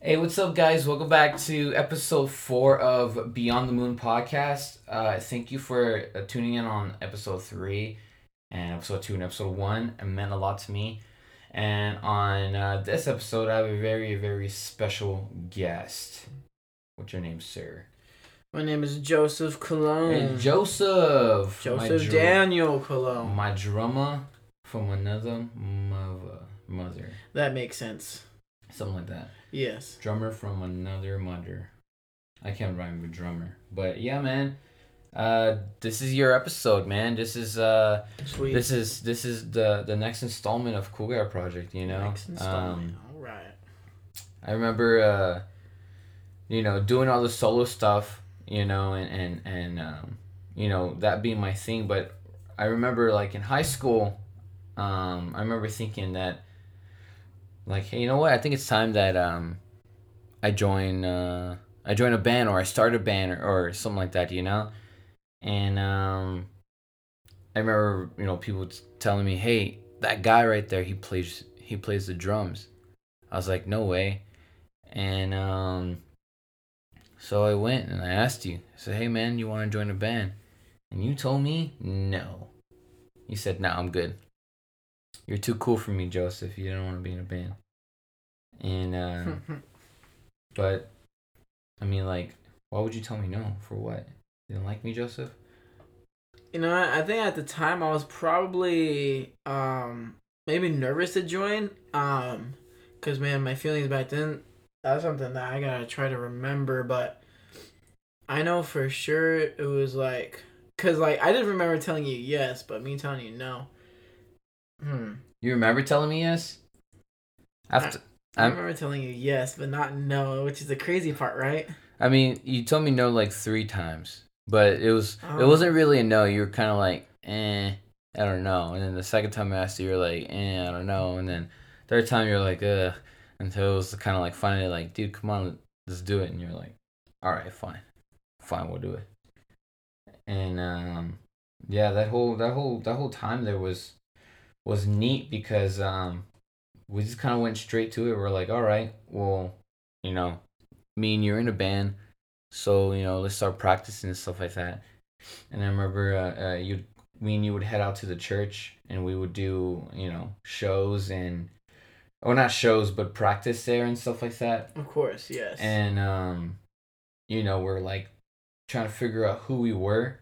Hey, what's up, guys? Welcome back to episode four of Beyond the Moon podcast. Uh, thank you for uh, tuning in on episode three and episode two and episode one. It meant a lot to me. And on uh, this episode, I have a very, very special guest. What's your name, sir? My name is Joseph Cologne. Hey, Joseph. Joseph dr- Daniel Cologne. My drummer from another mother. Mother. That makes sense. Something like that. Yes. drummer from another mother. I can't rhyme with drummer, but yeah, man. Uh, this is your episode, man. This is uh, Sweet. this is this is the the next installment of Cool Guy Project. You know, Next installment. um, All right. I remember uh, you know, doing all the solo stuff, you know, and and and um, you know that being my thing. But I remember like in high school, um, I remember thinking that like, hey, you know what? I think it's time that um, I join uh, I join a band or I start a band or, or something like that, you know. And um, I remember you know people telling me, hey, that guy right there, he plays he plays the drums. I was like, no way. And um, so I went and I asked you. I said, hey man, you want to join a band? And you told me no. You said, no, I'm good. You're too cool for me, Joseph. You don't want to be in a band. And uh, but I mean, like, why would you tell me no? For what? You didn't like me, Joseph? you know? I think at the time I was probably um maybe nervous to join. Um, cause man, my feelings back then. That's something that I gotta try to remember, but I know for sure it was like, cause like I didn't remember telling you yes, but me telling you no. Hmm. You remember telling me yes? After, I I'm- remember telling you yes, but not no, which is the crazy part, right? I mean, you told me no like three times, but it was it Oh. wasn't really a no. You were kind of like, eh, I don't know. And then the second time I asked you, you're like, eh, I don't know. And then third time you're like, ugh. Until it was kind of like finally like, dude, come on, let's do it. And you're like, all right, fine, fine, we'll do it. And um, yeah, that whole that whole that whole time there was was neat because um, we just kind of went straight to it. We're like, all right, well, you know, me and you're in a band, so you know, let's start practicing and stuff like that. And I remember uh, uh, you, me and you would head out to the church, and we would do you know shows and, or not shows, but practice there and stuff like that. Of course, yes. And um, you know, we're like trying to figure out who we were,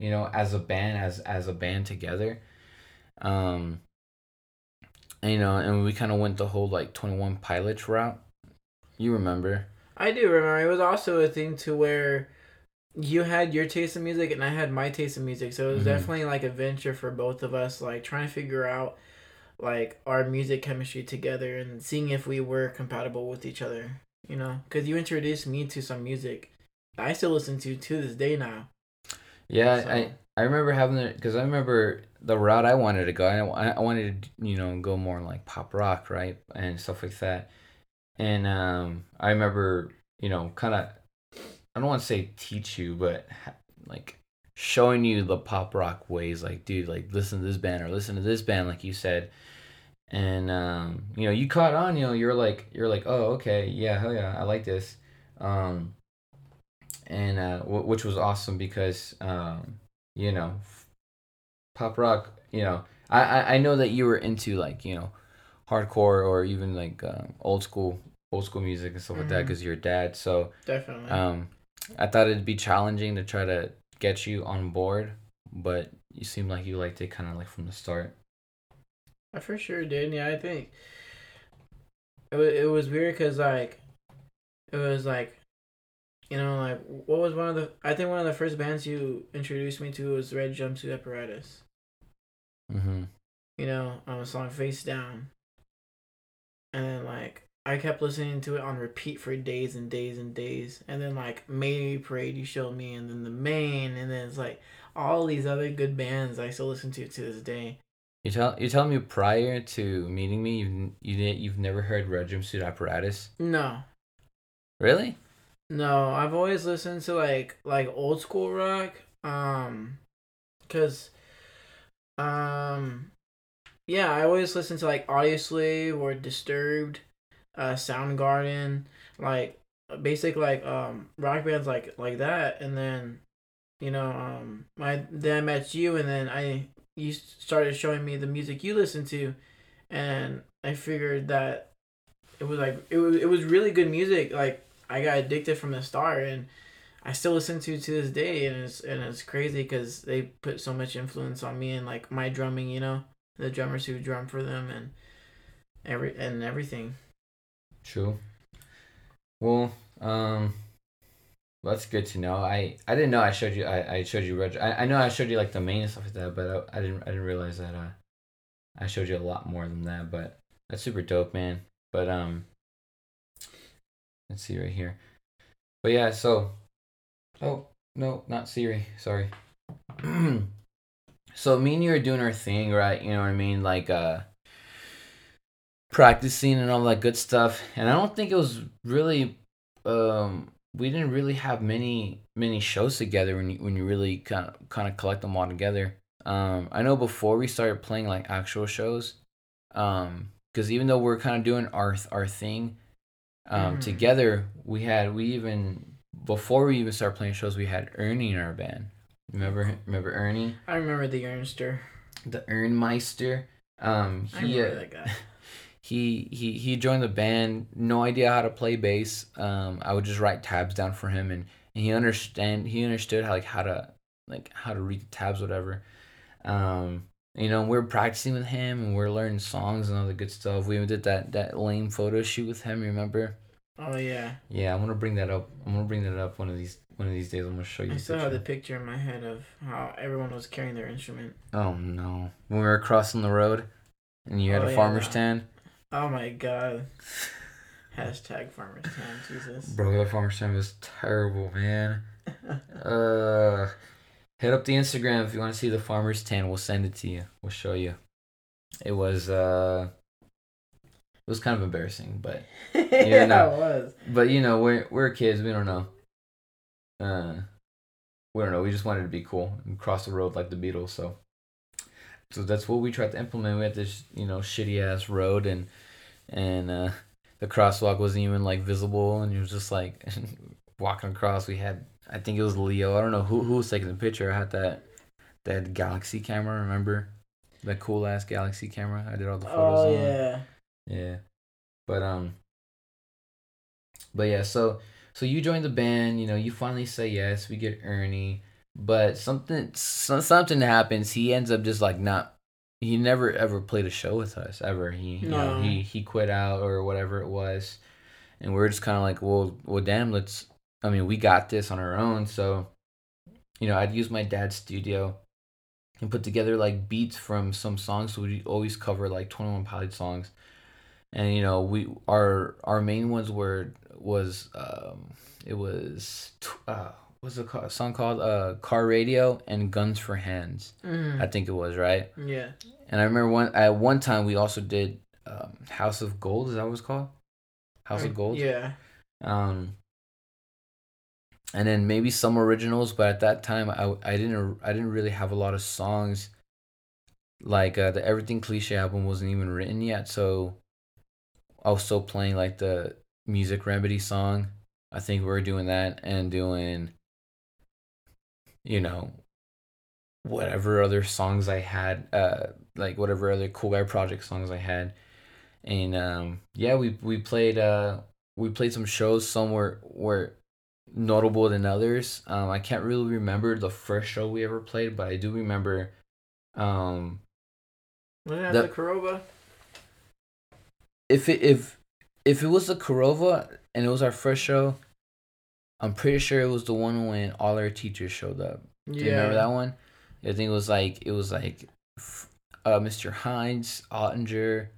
you know, as a band, as as a band together. Um, and, you know, and we kind of went the whole like Twenty One Pilots route. You remember? I do remember it was also a thing to where you had your taste in music and I had my taste in music. So it was Mhm. definitely like a venture for both of us, like trying to figure out like our music chemistry together and seeing if we were compatible with each other. You know, because you introduced me to some music I still listen to to this day now. Yeah, So- I I remember having it because I remember the route I wanted to go. I I wanted to you know go more like pop rock, right, and stuff like that. And um, I remember you know kind of I don't want to say teach you, but like showing you the pop rock ways. Like, dude, like listen to this band or listen to this band, like you said. And um, you know, you caught on. You know, you're like you're like, oh, okay, yeah, hell yeah, I like this. Um, and uh, w- which was awesome because um, you know, pop rock. You know, I, I I know that you were into like you know, hardcore or even like um, old school old school music and stuff like that because your dad. So Definitely. um, I thought it'd be challenging to try to get you on board, but you seem like you liked it kind of like from the start. I for sure did. Yeah, I think it was, it was weird because like it was like you know like what was one of the I think one of the first bands you introduced me to was Red Jumpsuit Apparatus. Mm-hmm. You know, on the song Face Down, and then like I kept listening to it on repeat for days and days and days, and then like Mayday Parade you showed me, and then the Maine, and then it's like all these other good bands I still listen to to this day. You tell you telling me prior to meeting me, you you you've never heard Red Jumpsuit Apparatus? No, Really? No, I've always listened to like like old school rock. Um, cause, um, yeah, I always listen to like Audioslave or Disturbed, uh, Soundgarden. like basic like um rock bands like like that, and then you know um my then I met you, and then I you started showing me the music you listen to, and I figured that it was like it was it was really good music. Like I got addicted from the start, and I still listen to to this day, and it's and it's crazy because they put so much influence on me and like my drumming. You know, the drummers who drum for them and every and everything. True. Well, um, that's good to know. I I didn't know I showed you. I, I showed you Reg. I, I know I showed you like the main stuff like that, but I, I didn't I didn't realize that. Uh, I showed you a lot more than that. But that's super dope, man. But um, let's see right here. But yeah, so. Oh no, not Siri. Sorry. so me and you are doing our thing, right? You know what I mean? Like uh practicing and all that good stuff. And I don't think it was really um we didn't really have many many shows together when you when you really kind of kind of collect them all together. Um I know before we started playing like actual shows um cuz even though we're kind of doing our our thing um Mhm. together, we had we even before we even started playing shows, we had Ernie in our band. Remember remember Ernie? I remember the Ernster. The Ernmeister. Um I he remember uh, that guy. he he he joined the band no idea how to play bass um i would just write tabs down for him and, and he understand he understood how like how to like how to read the tabs whatever um you know we're practicing with him and we're learning songs and all the good stuff we even did that that lame photo shoot with him remember Oh yeah, yeah i'm gonna bring that up i'm gonna bring that up one of these one of these days i'm gonna show you I still have the picture. picture in my head of how everyone was carrying their instrument. oh no when we were crossing the road and you had Oh, a yeah, farmer's no. stand Oh my god. Hashtag farmers town, Jesus. bro that farmer's stand was terrible man Uh, hit up the Instagram if you want to see the farmer's tan. We'll send it to you. We'll show you. It was uh, it was kind of embarrassing, but yeah, it was. but you know we're we're kids. We don't know. Uh, we don't know. We just wanted to be cool and cross the road like the Beatles. So, so that's what we tried to implement. We had this you know shitty ass road and and uh, the crosswalk wasn't even like visible, and it was just like walking across. We had I think it was Leo. I don't know who who was taking the picture. I had that that Galaxy camera. Remember that cool ass Galaxy camera? I did all the photos Oh on. yeah. Yeah. But um but yeah, so so you joined the band, you know, you finally say yes, we get Ernie, but something so, something happens. He ends up just like not he never ever played a show with us ever. He you know, No. he he quit out or whatever it was. And we're just kind of like, well, well damn, let's I mean, we got this on our own, so you know, I'd use my dad's studio and put together like beats from some songs. So we always cover like Twenty One Pilots songs, and you know we our our main ones were was um it was uh what's the ca- song called uh Car Radio and Guns for Hands Mhm. I think it was right. Yeah. And I remember one at one time we also did um, House of Gold. Is that what it's called? House of Gold. Yeah. Um, and then maybe some originals, but at that time I I didn't I didn't really have a lot of songs. Like uh, the Everything Cliche album wasn't even written yet, so I was still playing like the Music Remedy song. I think we were doing that and doing, you know, whatever other songs I had, uh, like whatever other Cool Guy Project songs I had, and um, yeah, we we played uh we played some shows. Some were were notable than others. Um, I can't really remember the first show we ever played, but I do remember. Um, at The- the Korova? if it if if it was the Korova and it was our first show, I'm pretty sure it was the one when all our teachers showed up. Yeah. Do you remember that one? I think it was like it was like uh, Mr. Hines, Ottinger,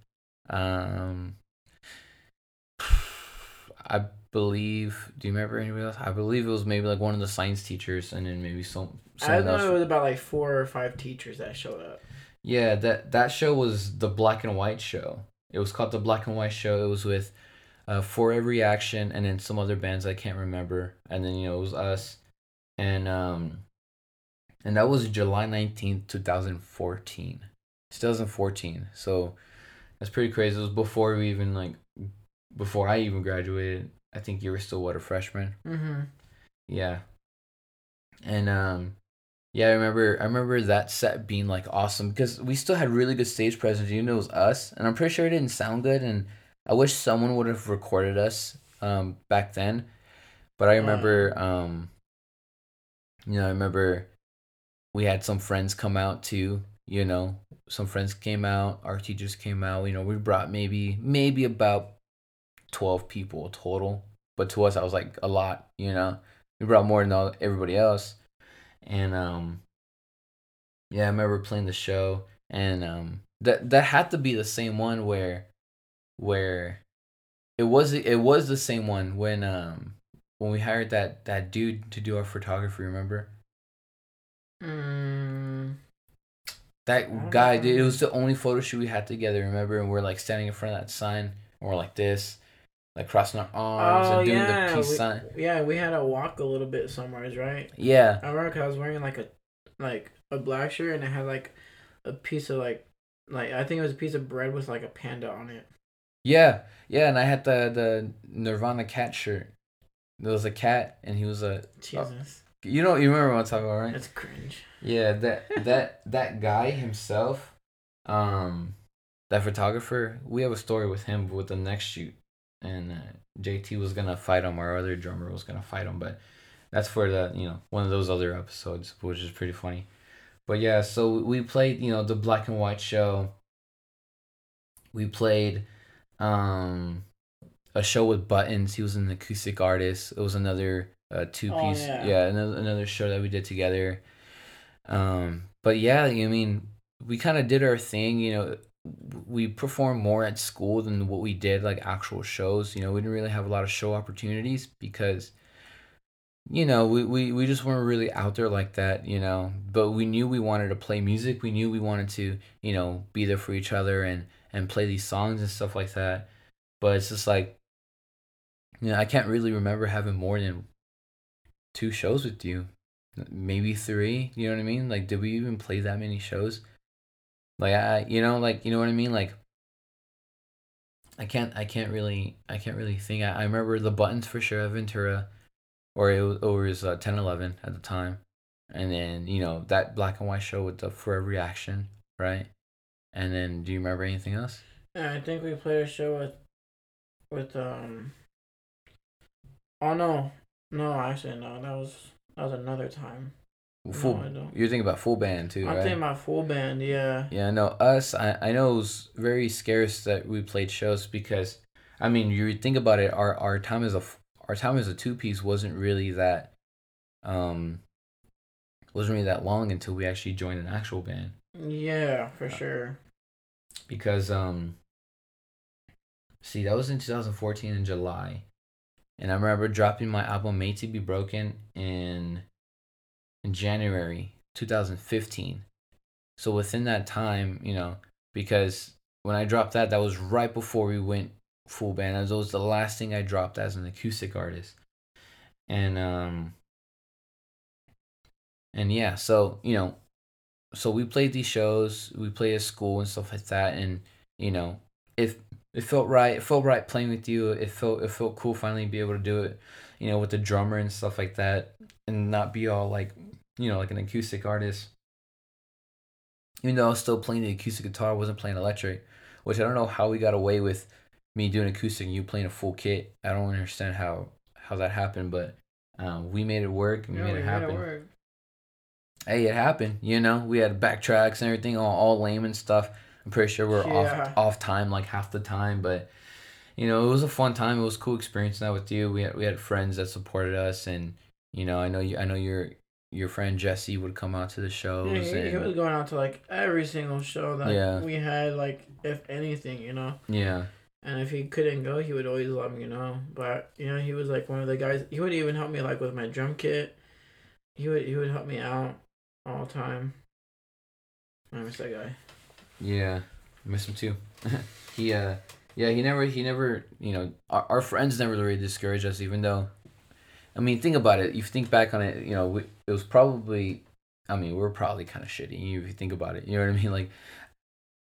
um, I believe. Do you remember anybody else? I believe it was maybe like one of the science teachers, and then maybe some I know else. it was about like four or five teachers that showed up. Yeah, that that show was the black and white show. It was called the black and white show. It was with uh, For Every Action and then some other bands I can't remember. And then you know it was us, and um, and that was July nineteenth, two thousand fourteen. Two thousand fourteen. So that's pretty crazy. It was before we even like before I even graduated. I think you were still what a freshman. Mm-hmm. Yeah. And um yeah, I remember I remember that set being like awesome because we still had really good stage presence. You know, it was us, and I'm pretty sure it didn't sound good. And I wish someone would have recorded us um back then. But I remember um you know, I remember we had some friends come out too, you know. Some friends came out, our teachers came out, you know, we brought maybe maybe about 12 people total. But to us I was like a lot, you know. We brought more than everybody else. And um yeah, I remember playing the show and um that that had to be the same one where where it was it was the same one when um when we hired that that dude to do our photography, remember? Mm, That guy, dude, it was the only photo shoot we had together, remember? And we're like standing in front of that sign and we're like this, like crossing our arms oh and doing yeah, the peace we, sign. yeah. We had to walk a little bit somewhere, right? Yeah. I remember 'cause I was wearing like a like a black shirt and it had like a piece of like like I think it was a piece of bread with like a panda on it. Yeah. Yeah, and I had the the Nirvana cat shirt. There was a cat and he was a Jesus, you know you remember what I'm talking about, right? that's cringe. Yeah, that that that guy himself, um, that photographer. We have a story with him with the next shoot, and uh, JT was gonna fight him. Our other drummer was gonna fight him, but that's for the you know one of those other episodes, which is pretty funny. But yeah, so we played you know the black and white show. We played, um, a show with Buttons. He was an acoustic artist. It was another uh, two Oh, piece. yeah. yeah, another another show that we did together. Um, but yeah, I mean, we kind of did our thing. You know, we performed more at school than what we did like actual shows. You know, we didn't really have a lot of show opportunities because, you know, we, we, we just weren't really out there like that, you know. But we knew we wanted to play music. We knew we wanted to, you know, be there for each other and, and play these songs and stuff like that. But it's just like, you know, I can't really remember having more than two shows with you maybe three you know what i mean like did we even play that many shows like i you know like you know what i mean like i can't i can't really i can't really think i, I remember the buttons for sure at ventura or it was, or it was uh, 10 11 at the time and then you know that black and white show with the forever reaction right and then do you remember anything else Yeah, I think we played a show with with um. Oh no, no, actually no. That was that was another time. Full don't. you're thinking about full band too I'm right thinking about full band. Yeah. Yeah, no, us, I, I know it was very scarce that we played shows because, I mean, you think about it, our, our time as a our time as a two piece wasn't really that, um, wasn't really that long until we actually joined an actual band Yeah, for sure. because um, see, that was in 2014 in July, and I remember dropping my album "Made to Be Broken" in in January 2015. So within that time, you know, because when I dropped that, that was right before we went full band. That was the last thing I dropped as an acoustic artist, and um, and yeah, so you know, so we played these shows, we played at school and stuff like that, and you know, if it felt right, it felt right playing with you. It felt it felt cool finally be able to do it, you know, with the drummer and stuff like that, and not be all like, you know, like an acoustic artist. Even though I was still playing the acoustic guitar, I wasn't playing electric, which I don't know how we got away with me doing acoustic and you playing a full kit. I don't understand how how that happened, but um, we made it work we Yeah, made we it made happen it hey, it happened. You know, we had backtracks and everything, all, all lame and stuff. I'm pretty sure we're Yeah. off off time like half the time, but you know, it was a fun time. It was cool experiencing that with you. We had we had friends that supported us, and you know, I know you. I know your your friend Jesse would come out to the shows. Yeah, he, he was going out to like every single show that Yeah. we had, like if anything, you know. yeah, And if he couldn't go, he would always let me know. But you know, he was like one of the guys. He would even help me like with my drum kit. He would he would help me out all the time. I miss that guy. yeah, I miss him too. he uh, yeah, he never he never you know our, our friends never really discouraged us, even though. I mean, think about it. You think back on it, you know, we, it was probably. I mean, we are probably kind of shitty if you think about it. You know what I mean? Like,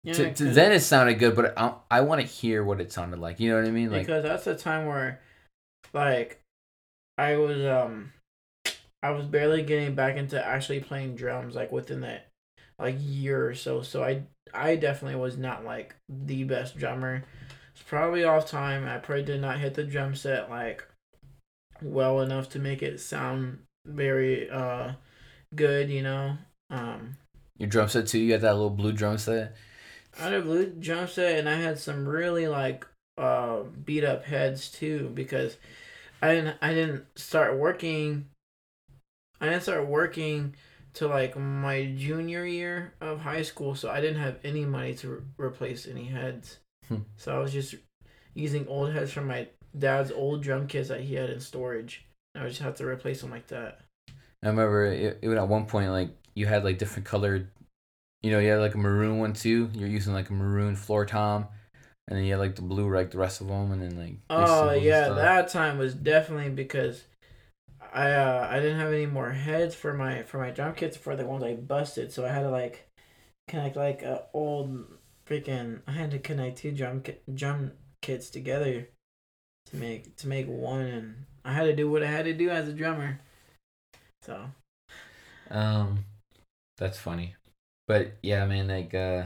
Yeah, to, to then it sounded good, but I, I want to hear what it sounded like. You know what I mean? Like, because that's the time where like I was um I was barely getting back into actually playing drums like within that like year or so. So I I definitely was not like the best drummer. It's probably off time. I probably did not hit the drum set like well enough to make it sound very uh good, you know. Um Your drum set too. You had that little blue drum set. I had a blue drum set and I had some really like uh beat up heads too because I didn't I didn't start working I didn't start working to like my junior year of high school so I didn't have any money to re- replace any heads. Hmm. So I was just using old heads from my dad's old drum kits that he had in storage. I would just have to replace them like that. I remember it, even at one point like you had like different colored, you know, you had like a maroon one too. You're using like a maroon floor tom, and then you had like the blue like the rest of them, and then like. Oh yeah, that time was definitely because I uh I didn't have any more heads for my for my drum kits for the ones I busted, so I had to like connect like a old freaking I had to connect two drum ki- drum kits together to make to make one, and I had to do what I had to do as a drummer. So Um, that's funny, but yeah, man, like uh,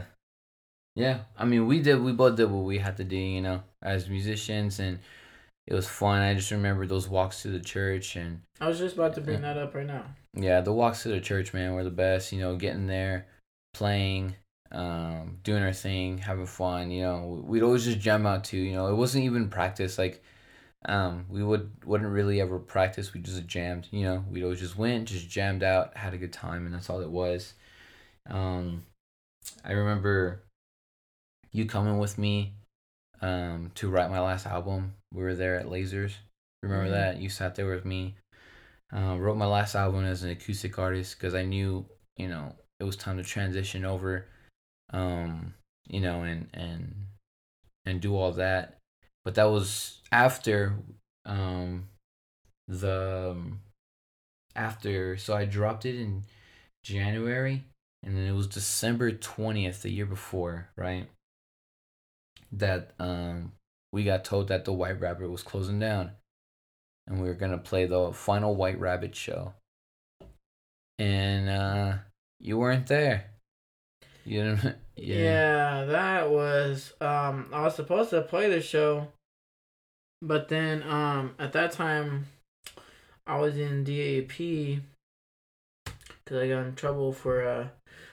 yeah, I mean, we did, we both did what we had to do, you know, as musicians, and it was fun. I just remember those walks to the church, and I was just about to bring that up right now. yeah, the walks to the church, man, were the best. You know, getting there, playing, um, doing our thing, having fun. You know, we'd always just jam out too. You know, it wasn't even practice. Like, um, we would wouldn't really ever practice. We just jammed. You know, we'd always just went, just jammed out, had a good time, and that's all it was. Um, I remember you coming with me, um, to write my last album. We were there at Lasers. Remember Mhm. that? You sat there with me. Um, wrote my last album as an acoustic artist because I knew, you know, it was time to transition over, um, you know, and and and do all that. But that was after, um, the um, after. So I dropped it in January, and then it was December twentieth, the year before, right? That um we got told that the White Rabbit was closing down and we were gonna play the final White Rabbit show. And uh you weren't there. You didn't didn't- Yeah, that was um I was supposed to play the show but then um at that time I was in DAP cuz I got in trouble for uh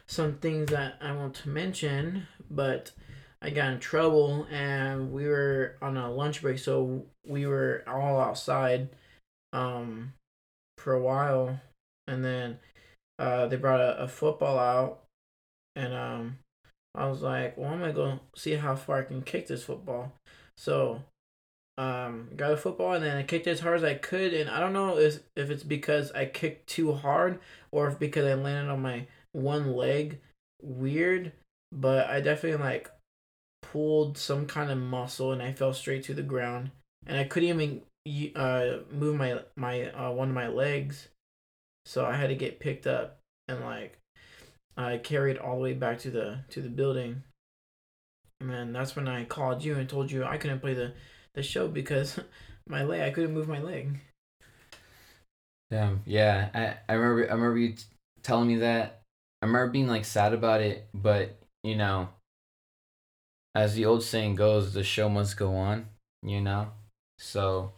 some things that I won't mention, but I got in trouble and we were on a lunch break so we were all outside um for a while. And then uh they brought a, a football out and um I was like, well, I'm gonna go see how far I can kick this football. So, um, got a football and then I kicked as hard as I could. And I don't know if if it's because I kicked too hard or if because I landed on my one leg weird. But I definitely like pulled some kind of muscle and I fell straight to the ground. And I couldn't even uh move my my uh, one of my legs, so I had to get picked up and like I carried all the way back to the to the building. And then that's when I called you and told you I couldn't play the the show because my leg I couldn't move my leg. Damn, yeah. I, I remember I remember you t- telling me that. I remember being like sad about it, but you know, as the old saying goes, the show must go on, you know? So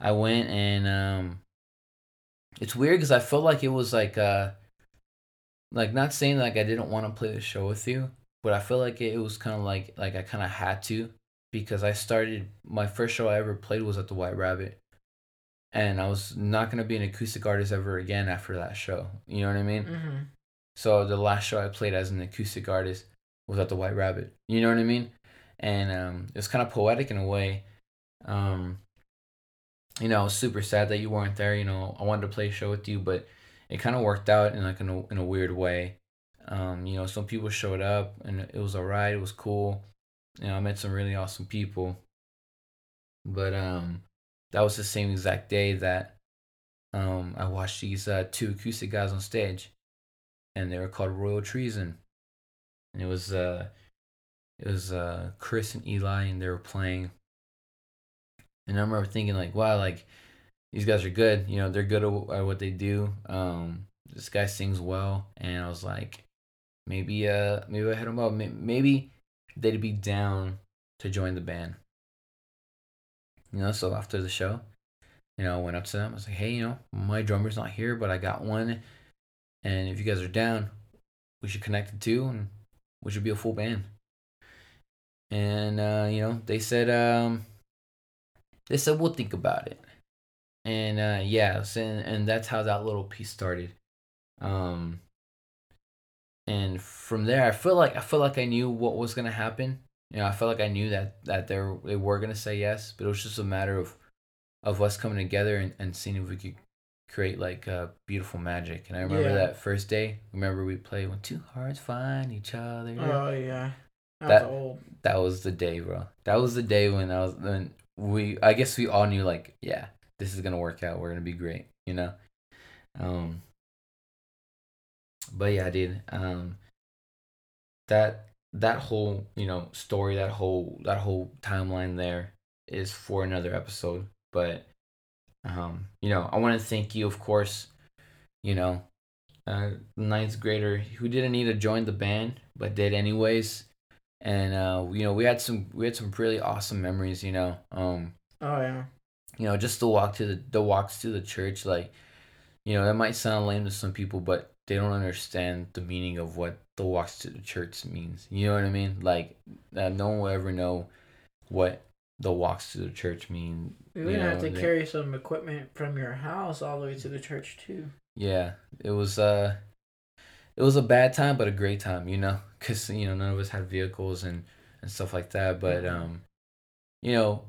I went and um it's weird cuz I felt like it was like uh like not saying like I didn't want to play the show with you, but I feel like it, it was kind of like like I kind of had to because I started my first show I ever played was at the White Rabbit and I was not gonna be an acoustic artist ever again after that show. You know what I mean? Mm-hmm. So the last show I played as an acoustic artist was at the White Rabbit. You know what I mean? And um, it was kind of poetic in a way. Um, you know, I was super sad that you weren't there. You know, I wanted to play a show with you, but it kind of worked out in like in a, in a weird way. Um, you know, some people showed up and it was alright. It was cool. You know, I met some really awesome people. But um, that was the same exact day that um, I watched these uh, two acoustic guys on stage, and they were called Royal Treason, and it was uh, it was uh, Chris and Eli, and they were playing, And I remember thinking like, wow, like these guys are good. You know, they're good at what they do. Um, this guy sings well, and I was like, maybe uh, maybe I hit him up. Maybe they'd be down to join the band. You know, so after the show, you know, I went up to them. I was like, hey, you know, my drummer's not here, but I got one. And if you guys are down, we should connect the two and we should be a full band. And, uh, you know, they said, um, they said, we'll think about it. And, uh, yeah, so, and, and that's how that little piece started. Um, and from there, I feel like, I feel like I knew what was going to happen. You know, I felt like I knew that, that they were, they were going to say yes, but it was just a matter of, of us coming together and, and seeing if we could create like uh, beautiful magic. And I remember yeah. that first day. Remember we played when two hearts find each other. Oh yeah, that, that was That was the day, bro. That was the day when I was when we. I guess we all knew like, yeah, this is gonna work out. We're gonna be great, you know. Um. But yeah, dude. Um. That that whole you know story, that whole that whole timeline there is for another episode but um, you know, I want to thank you, of course. You know, uh, ninth grader who didn't need to join the band but did anyways. And uh, you know, we had some we had some really awesome memories. You know, um, oh yeah. You know, just the walk to the the walks to the church, like, you know, that might sound lame to some people, but they don't understand the meaning of what the walks to the church means. You know what I mean? Like, uh, no one will ever know what the walks to the church mean. We would have to they, carry some equipment from your house all the way to the church too. Yeah, it was uh, it was a bad time, but a great time, you know, because you know none of us had vehicles and and stuff like that. But mm-hmm. um, you know,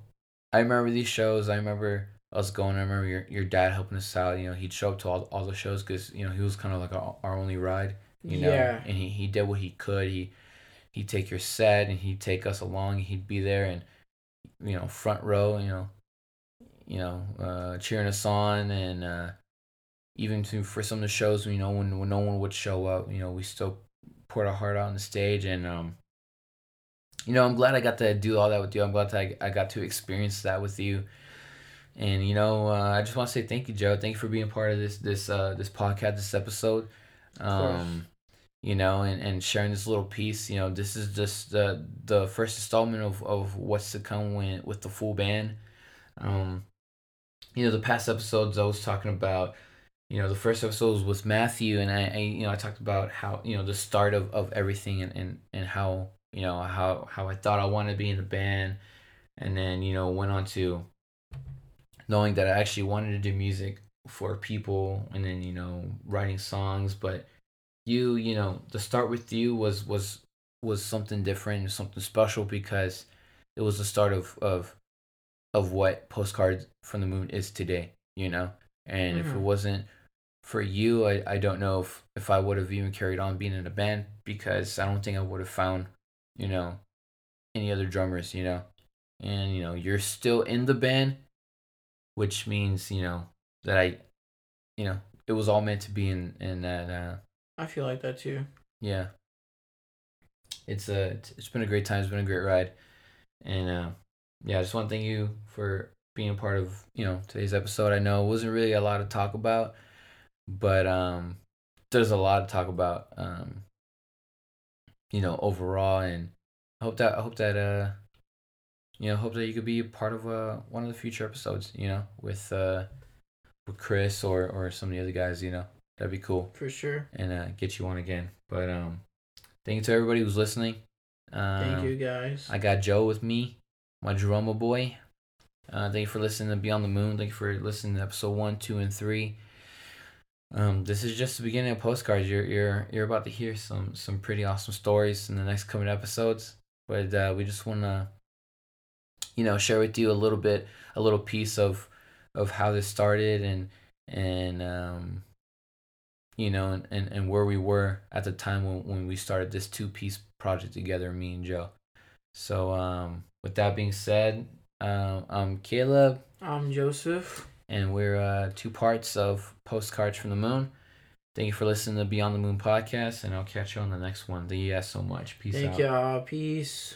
I remember these shows. I remember us going. I remember your your dad helping us out. You know, he'd show up to all all the shows because you know he was kind of like our, our only ride. You know, yeah. and he he did what he could. He he'd take your set and he'd take us along. He'd be there and you know front row you know you know uh, cheering us on and uh, even to, for some of the shows you know when, when no one would show up you know we still poured our heart out on the stage and um, you know i'm glad i got to do all that with you i'm glad that i, I got to experience that with you and you know uh, i just want to say thank you joe thank you for being part of this this uh, this podcast this episode um, you know, and, and sharing this little piece. You know, this is just the the first installment of, of what's to come when, with the full band. Um, you know, the past episodes I was talking about, you know, the first episode was with Matthew, and I, I you know, I talked about how you know the start of, of everything and, and, and how you know how how I thought I wanted to be in the band, and then you know went on to knowing that I actually wanted to do music for people, and then you know writing songs, but you you know the start with you was was was something different something special because it was the start of of of what postcards from the moon is today you know and mm-hmm. if it mm-hmm. wasn't for you i, I don't know if, if i would have even carried on being in a band because i don't think i would have found you know any other drummers you know and you know you're still in the band which means you know that i you know it was all meant to be in in that uh I feel like that too. Yeah. It's a it's been a great time. It's been a great ride, and uh, yeah, I just want to thank you for being a part of you know today's episode. I know it wasn't really a lot to talk about, but um, there's a lot to talk about. Um, you know, overall, and I hope that I hope that uh, you know, hope that you could be a part of uh one of the future episodes. You know, with uh, with Chris or or some of the other guys. You know. That'd be cool. For sure. And uh, get you on again. But um, thank you to everybody who's listening. Um, thank you guys. I got Joe with me, my drummer boy. Uh, thank you for listening to Beyond the Moon. Thank you for listening to episode one, two, and three. Um, this is just the beginning of postcards. You're you're you're about to hear some some pretty awesome stories in the next coming episodes. But uh, we just want to, you know, share with you a little bit, a little piece of of how this started and and um, you know, and, and, and where we were at the time when, when we started this two piece project together, me and Joe. So, um, with that being said, um, I'm Caleb. I'm Joseph. And we're uh, two parts of Postcards from the Moon. Thank you for listening to Beyond the Moon podcast, and I'll catch you on the next one. Thank you guys so much. Peace Thank out. Thank y'all. Peace.